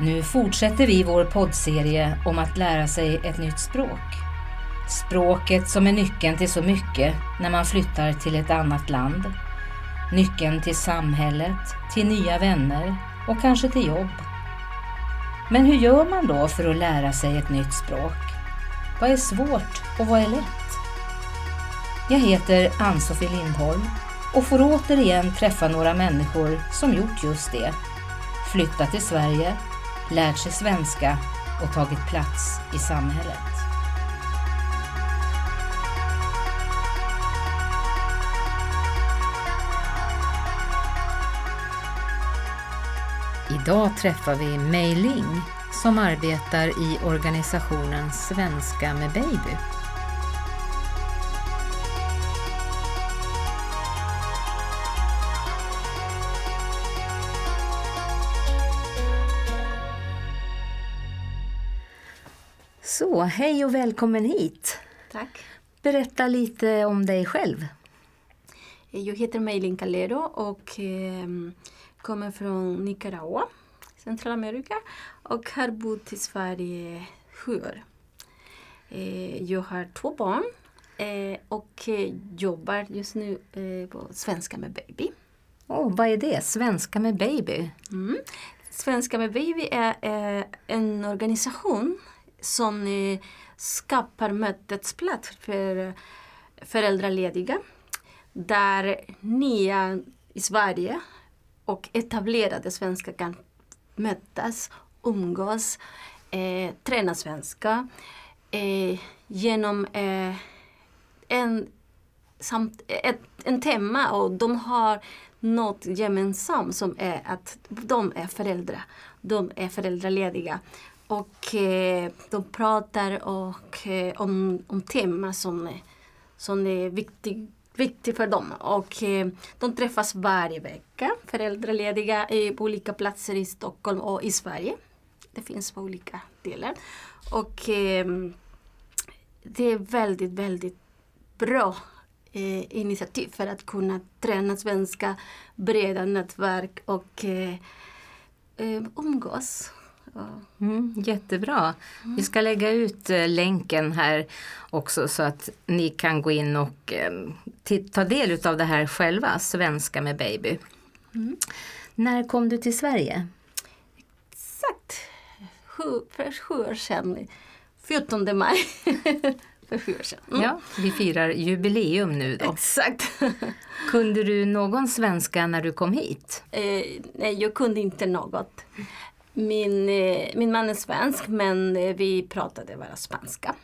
Nu fortsätter vi vår poddserie om att lära sig ett nytt språk. Språket som är nyckeln till så mycket när man flyttar till ett annat land. Nyckeln till samhället, till nya vänner och kanske till jobb. Men hur gör man då för att lära sig ett nytt språk? Vad är svårt och vad är lätt? Jag heter Ann-Sofie Lindholm och får återigen träffa några människor som gjort just det. Flyttat till Sverige, lärt sig svenska och tagit plats i samhället. Idag träffar vi Mei Ling som arbetar i organisationen Svenska med baby. Så, hej och välkommen hit. Tack. Berätta lite om dig själv. Jag heter Meilin Calero och eh, kommer från Nicaragua, Centralamerika och har bott i Sverige sju år. Eh, jag har två barn eh, och eh, jobbar just nu på Svenska med baby. Oh, vad är det? Svenska med baby? Mm. Svenska med baby är en organisation som skapar mötesplats för eh, föräldralediga där nya i Sverige och etablerade svenskar kan mötas, umgås, eh, träna svenska eh, genom eh, en, samt, eh, ett, en tema och de har något gemensamt som är att de är föräldrar. De är föräldralediga. Och eh, de pratar och, eh, om, om teman som, som är viktiga viktig för dem. Och eh, de träffas varje vecka, föräldralediga på olika platser i Stockholm och i Sverige. Det finns på olika delar. Och eh, det är väldigt, väldigt bra eh, initiativ för att kunna träna svenska, breda nätverk och eh, umgås. Mm, jättebra. Vi ska lägga ut eh, länken här också så att ni kan gå in och eh, ta del av det här själva, Svenska med baby. Mm. När kom du till Sverige? Exakt sju, för sju år sedan, 14 maj. för sju år sedan. Mm. Ja, vi firar jubileum nu då. Exakt. kunde du någon svenska när du kom hit? Eh, nej, jag kunde inte något. Min, eh, min man är svensk men eh, vi pratade bara spanska.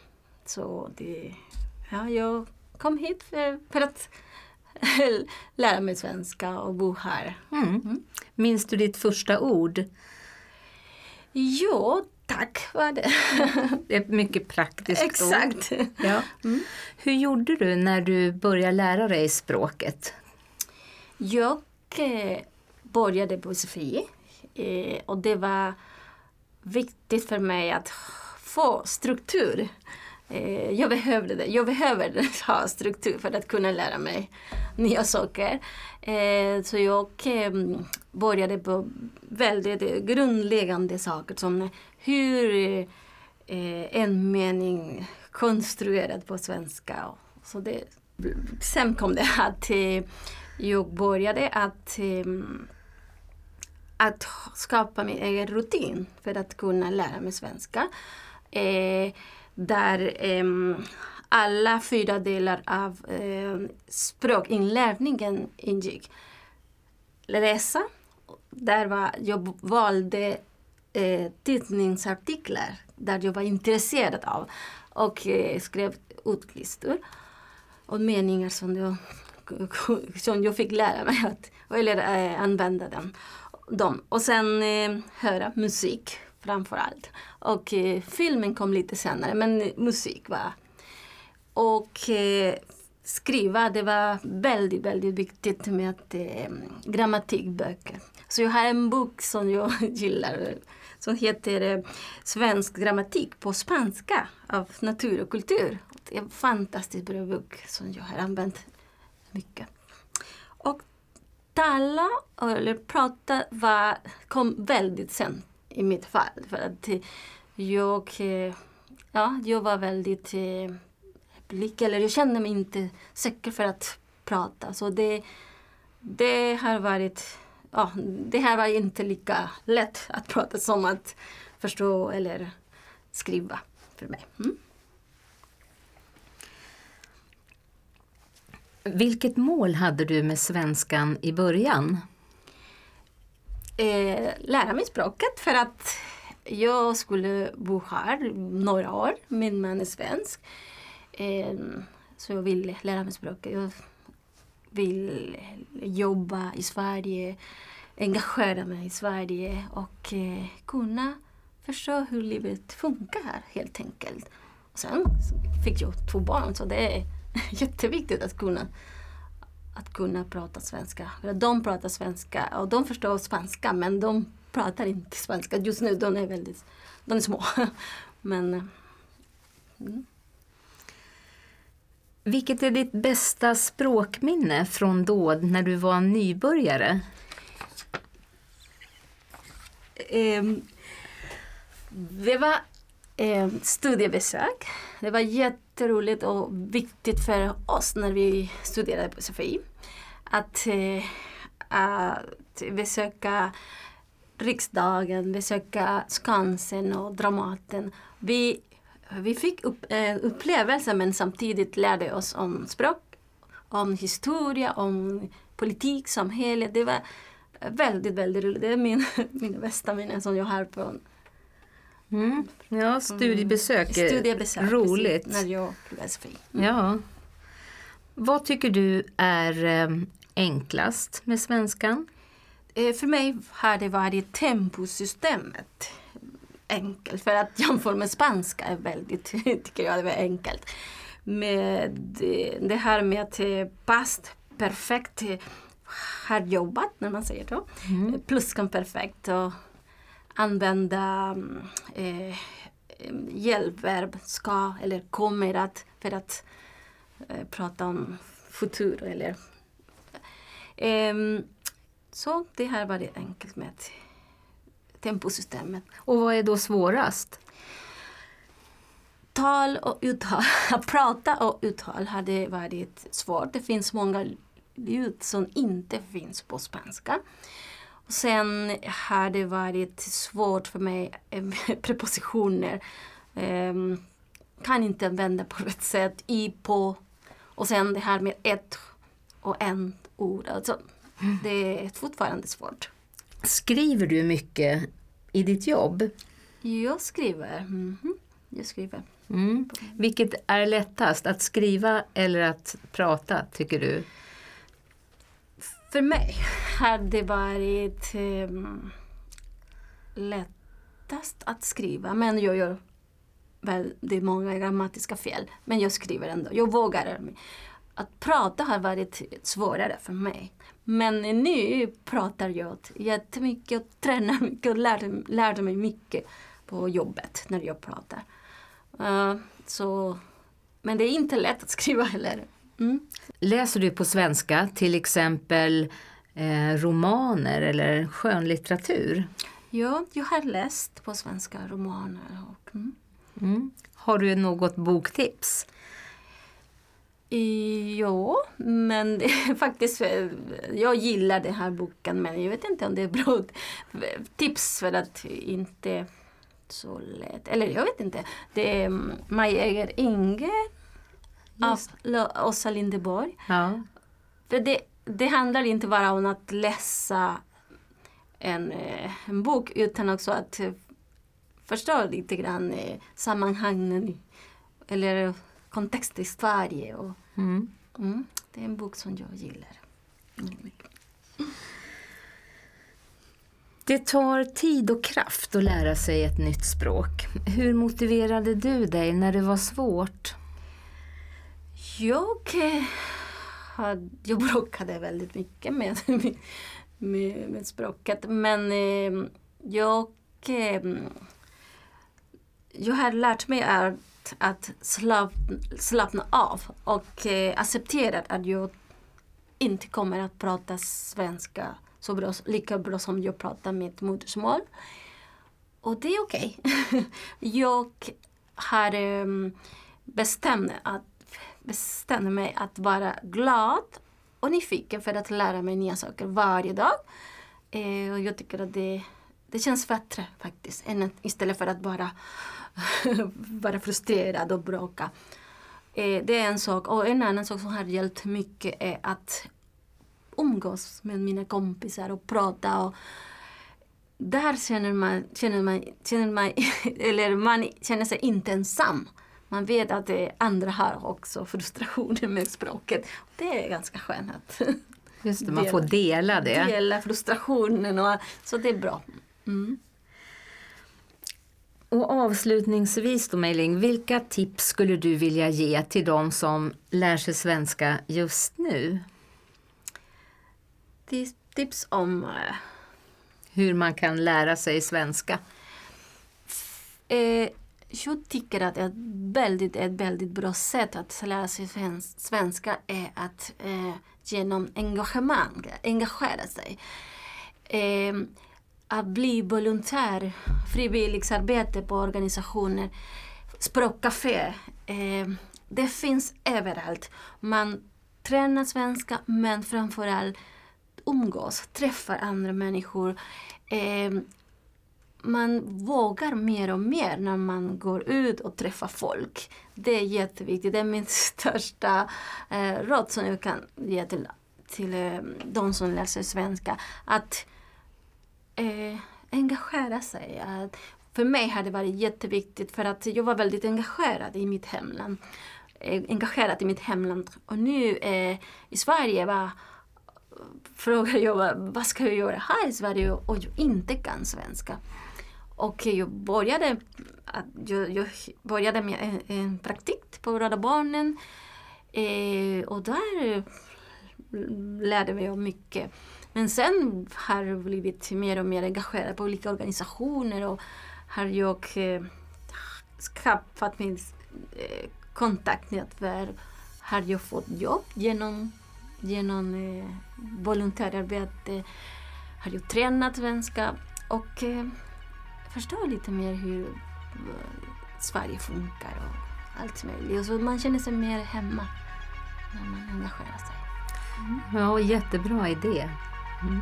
Så det, ja, jag kom hit för, för att lära mig svenska och bo här. Mm. Mm. Minns du ditt första ord? Jo, tack var det. det är ett mycket praktiskt Exakt. ord. Ja. Mm. Hur gjorde du när du började lära dig språket? Jag eh, började på SFI Eh, och det var viktigt för mig att få struktur. Eh, jag behövde det. Jag behöver ha struktur för att kunna lära mig nya saker. Eh, så jag eh, började på väldigt grundläggande saker som hur eh, en mening konstruerad på svenska. Så det, sen kom det att eh, jag började att ehm, att skapa min egen rutin för att kunna lära mig svenska. Eh, där eh, alla fyra delar av eh, språkinlärningen ingick. Läsa, där var, jag valde eh, tidningsartiklar där jag var intresserad av och eh, skrev utlistor och meningar som jag, som jag fick lära mig att eller, eh, använda dem dem. Och sen eh, höra musik framför allt. Och eh, filmen kom lite senare men musik var... Och eh, skriva, det var väldigt, väldigt viktigt med eh, grammatikböcker. Så jag har en bok som jag gillar som heter eh, Svensk grammatik på spanska av Natur och kultur. Det är en fantastiskt bra bok som jag har använt mycket. Och tala eller prata var, kom väldigt sent i mitt fall. För att eh, jag, eh, ja, jag var väldigt eh, blick, eller jag kände mig inte säker för att prata. Så det, det har varit, ja, det här var inte lika lätt att prata som att förstå eller skriva för mig. Mm. Vilket mål hade du med svenskan i början? Eh, lära mig språket för att jag skulle bo här några år. Min man är svensk. Eh, så jag vill lära mig språket. Jag vill jobba i Sverige, engagera mig i Sverige och eh, kunna förstå hur livet funkar här helt enkelt. Och sen fick jag två barn så det är jätteviktigt att kunna, att kunna prata svenska. De pratar svenska och de förstår svenska men de pratar inte svenska just nu. De är väldigt de är små. men, eh, mm. Vilket är ditt bästa språkminne från då när du var nybörjare? Um, det var eh, studiebesök. Det var jätteroligt och viktigt för oss när vi studerade på SFI. Att, eh, att besöka riksdagen, besöka Skansen och Dramaten. Vi, vi fick upp, eh, upplevelser men samtidigt lärde oss om språk, om historia, om politik, samhälle. Det var väldigt, väldigt roligt. Det är min, mina bästa minnen som jag har från Mm. Ja, studiebesök. Mm. Studiebesök, roligt. Precis, när jag blev SFI. Mm. Ja. Vad tycker du är eh, enklast med svenskan? Eh, för mig har det varit temposystemet enkelt. För att jämföra med spanska är väldigt, tycker jag, det var enkelt. Med det här med att past perfekt har jobbat, när man säger så. Mm. Pluskan-perfekt och använda eh, hjälpverb ska eller kommer att för att eh, prata om futur eller eh, så det här var det enkelt med temposystemet. Och vad är då svårast? Tal och uttal. Att prata och uttal hade varit svårt. Det finns många ljud som inte finns på spanska. Sen har det varit svårt för mig med prepositioner. Um, kan inte använda på rätt sätt. I, på. Och sen det här med ett och en ord. Alltså, det är fortfarande svårt. Skriver du mycket i ditt jobb? Jag skriver. Mm -hmm. Jag skriver. Mm. Vilket är lättast, att skriva eller att prata tycker du? För mig har det varit um, lättast att skriva men jag gör väldigt många grammatiska fel. Men jag skriver ändå. Jag vågar. Att prata har varit svårare för mig. Men nu pratar jag jättemycket och tränar mycket och lär, lär mig mycket på jobbet när jag pratar. Uh, så, men det är inte lätt att skriva heller. Mm. Läser du på svenska till exempel eh, romaner eller skönlitteratur? Ja, jag har läst på svenska romaner. Och, mm. Mm. Har du något boktips? Ja, men faktiskt, jag gillar den här boken men jag vet inte om det är bra tips för att inte så lätt. Eller jag vet inte. Det är Maj Eger Av Åsa Lindeborg. Ja. För det, det handlar inte bara om att läsa en, eh, en bok utan också att eh, förstå lite grann eh, sammanhangen eller kontext i Sverige. Och, mm. Mm, det är en bok som jag gillar. Mm. Det tar tid och kraft att lära sig ett nytt språk. Hur motiverade du dig när det var svårt? Jag, eh, hade, jag bråkade väldigt mycket med, med, med språket men ehm, jag, ehm, jag har lärt mig att, att slappna, slappna av och eh, acceptera att jag inte kommer att prata svenska så bra, lika bra som jag pratar mitt modersmål. Och det är okej. Okay. jag har um, bestämt, att, bestämde mig att vara glad och nyfiken för att lära mig nya saker varje dag. Eh, och jag tycker att det, det känns bättre faktiskt, än att, istället för att bara vara frustrerad och bråka. Eh, det är en sak. Och en annan sak som har hjälpt mycket är att umgås med mina kompisar och prata. Och där känner man, känner man, känner man, eller man känner sig inte ensam. Man vet att det andra har också frustrationer med språket. Det är ganska skönt att Just det, man får dela det. Dela frustrationen, och, så det är bra. Mm. Och avslutningsvis då Mejling, vilka tips skulle du vilja ge till de som lär sig svenska just nu? Tips om? Uh, Hur man kan lära sig svenska? Eh, jag tycker att ett väldigt, ett väldigt bra sätt att lära sig svenska är att eh, genom engagemang, engagera sig. Eh, att bli volontär, frivilligsarbete på organisationer, språkcafé. Eh, det finns överallt. Man tränar svenska men framförallt umgås, träffar andra människor. Eh, man vågar mer och mer när man går ut och träffar folk. Det är jätteviktigt. Det är min största eh, råd som jag kan ge till, till eh, de som läser svenska. Att eh, engagera sig. Att, för mig har det varit jätteviktigt för att jag var väldigt engagerad i mitt hemland. Eh, engagerad i mitt hemland. Och nu eh, i Sverige var frågar jag vad, vad ska jag göra här i Sverige och jag inte kan svenska. Och jag började, jag, jag började med en, en praktik på Rädda Barnen. Eh, och där lärde jag mycket. Men sen har jag blivit mer och mer engagerad på olika organisationer och har jag eh, skaffat mitt eh, kontaktnätverk. Har jag fått jobb genom, genom eh, volontärarbete. Har jag tränat svenska och eh, förstår lite mer hur eh, Sverige funkar och allt möjligt. Och så man känner sig mer hemma när man engagerar sig. Mm. Ja, jättebra idé. Mm.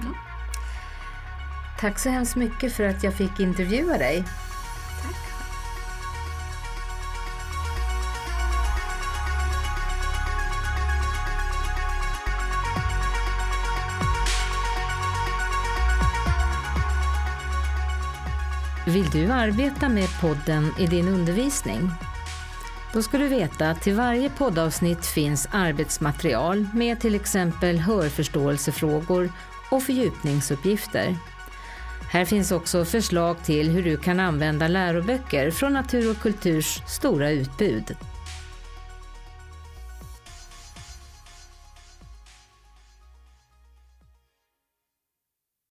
Tack så hemskt mycket för att jag fick intervjua dig. Vill du arbeta med podden i din undervisning? Då ska du veta att till varje poddavsnitt finns arbetsmaterial med till exempel hörförståelsefrågor och fördjupningsuppgifter. Här finns också förslag till hur du kan använda läroböcker från Natur och Kulturs stora utbud.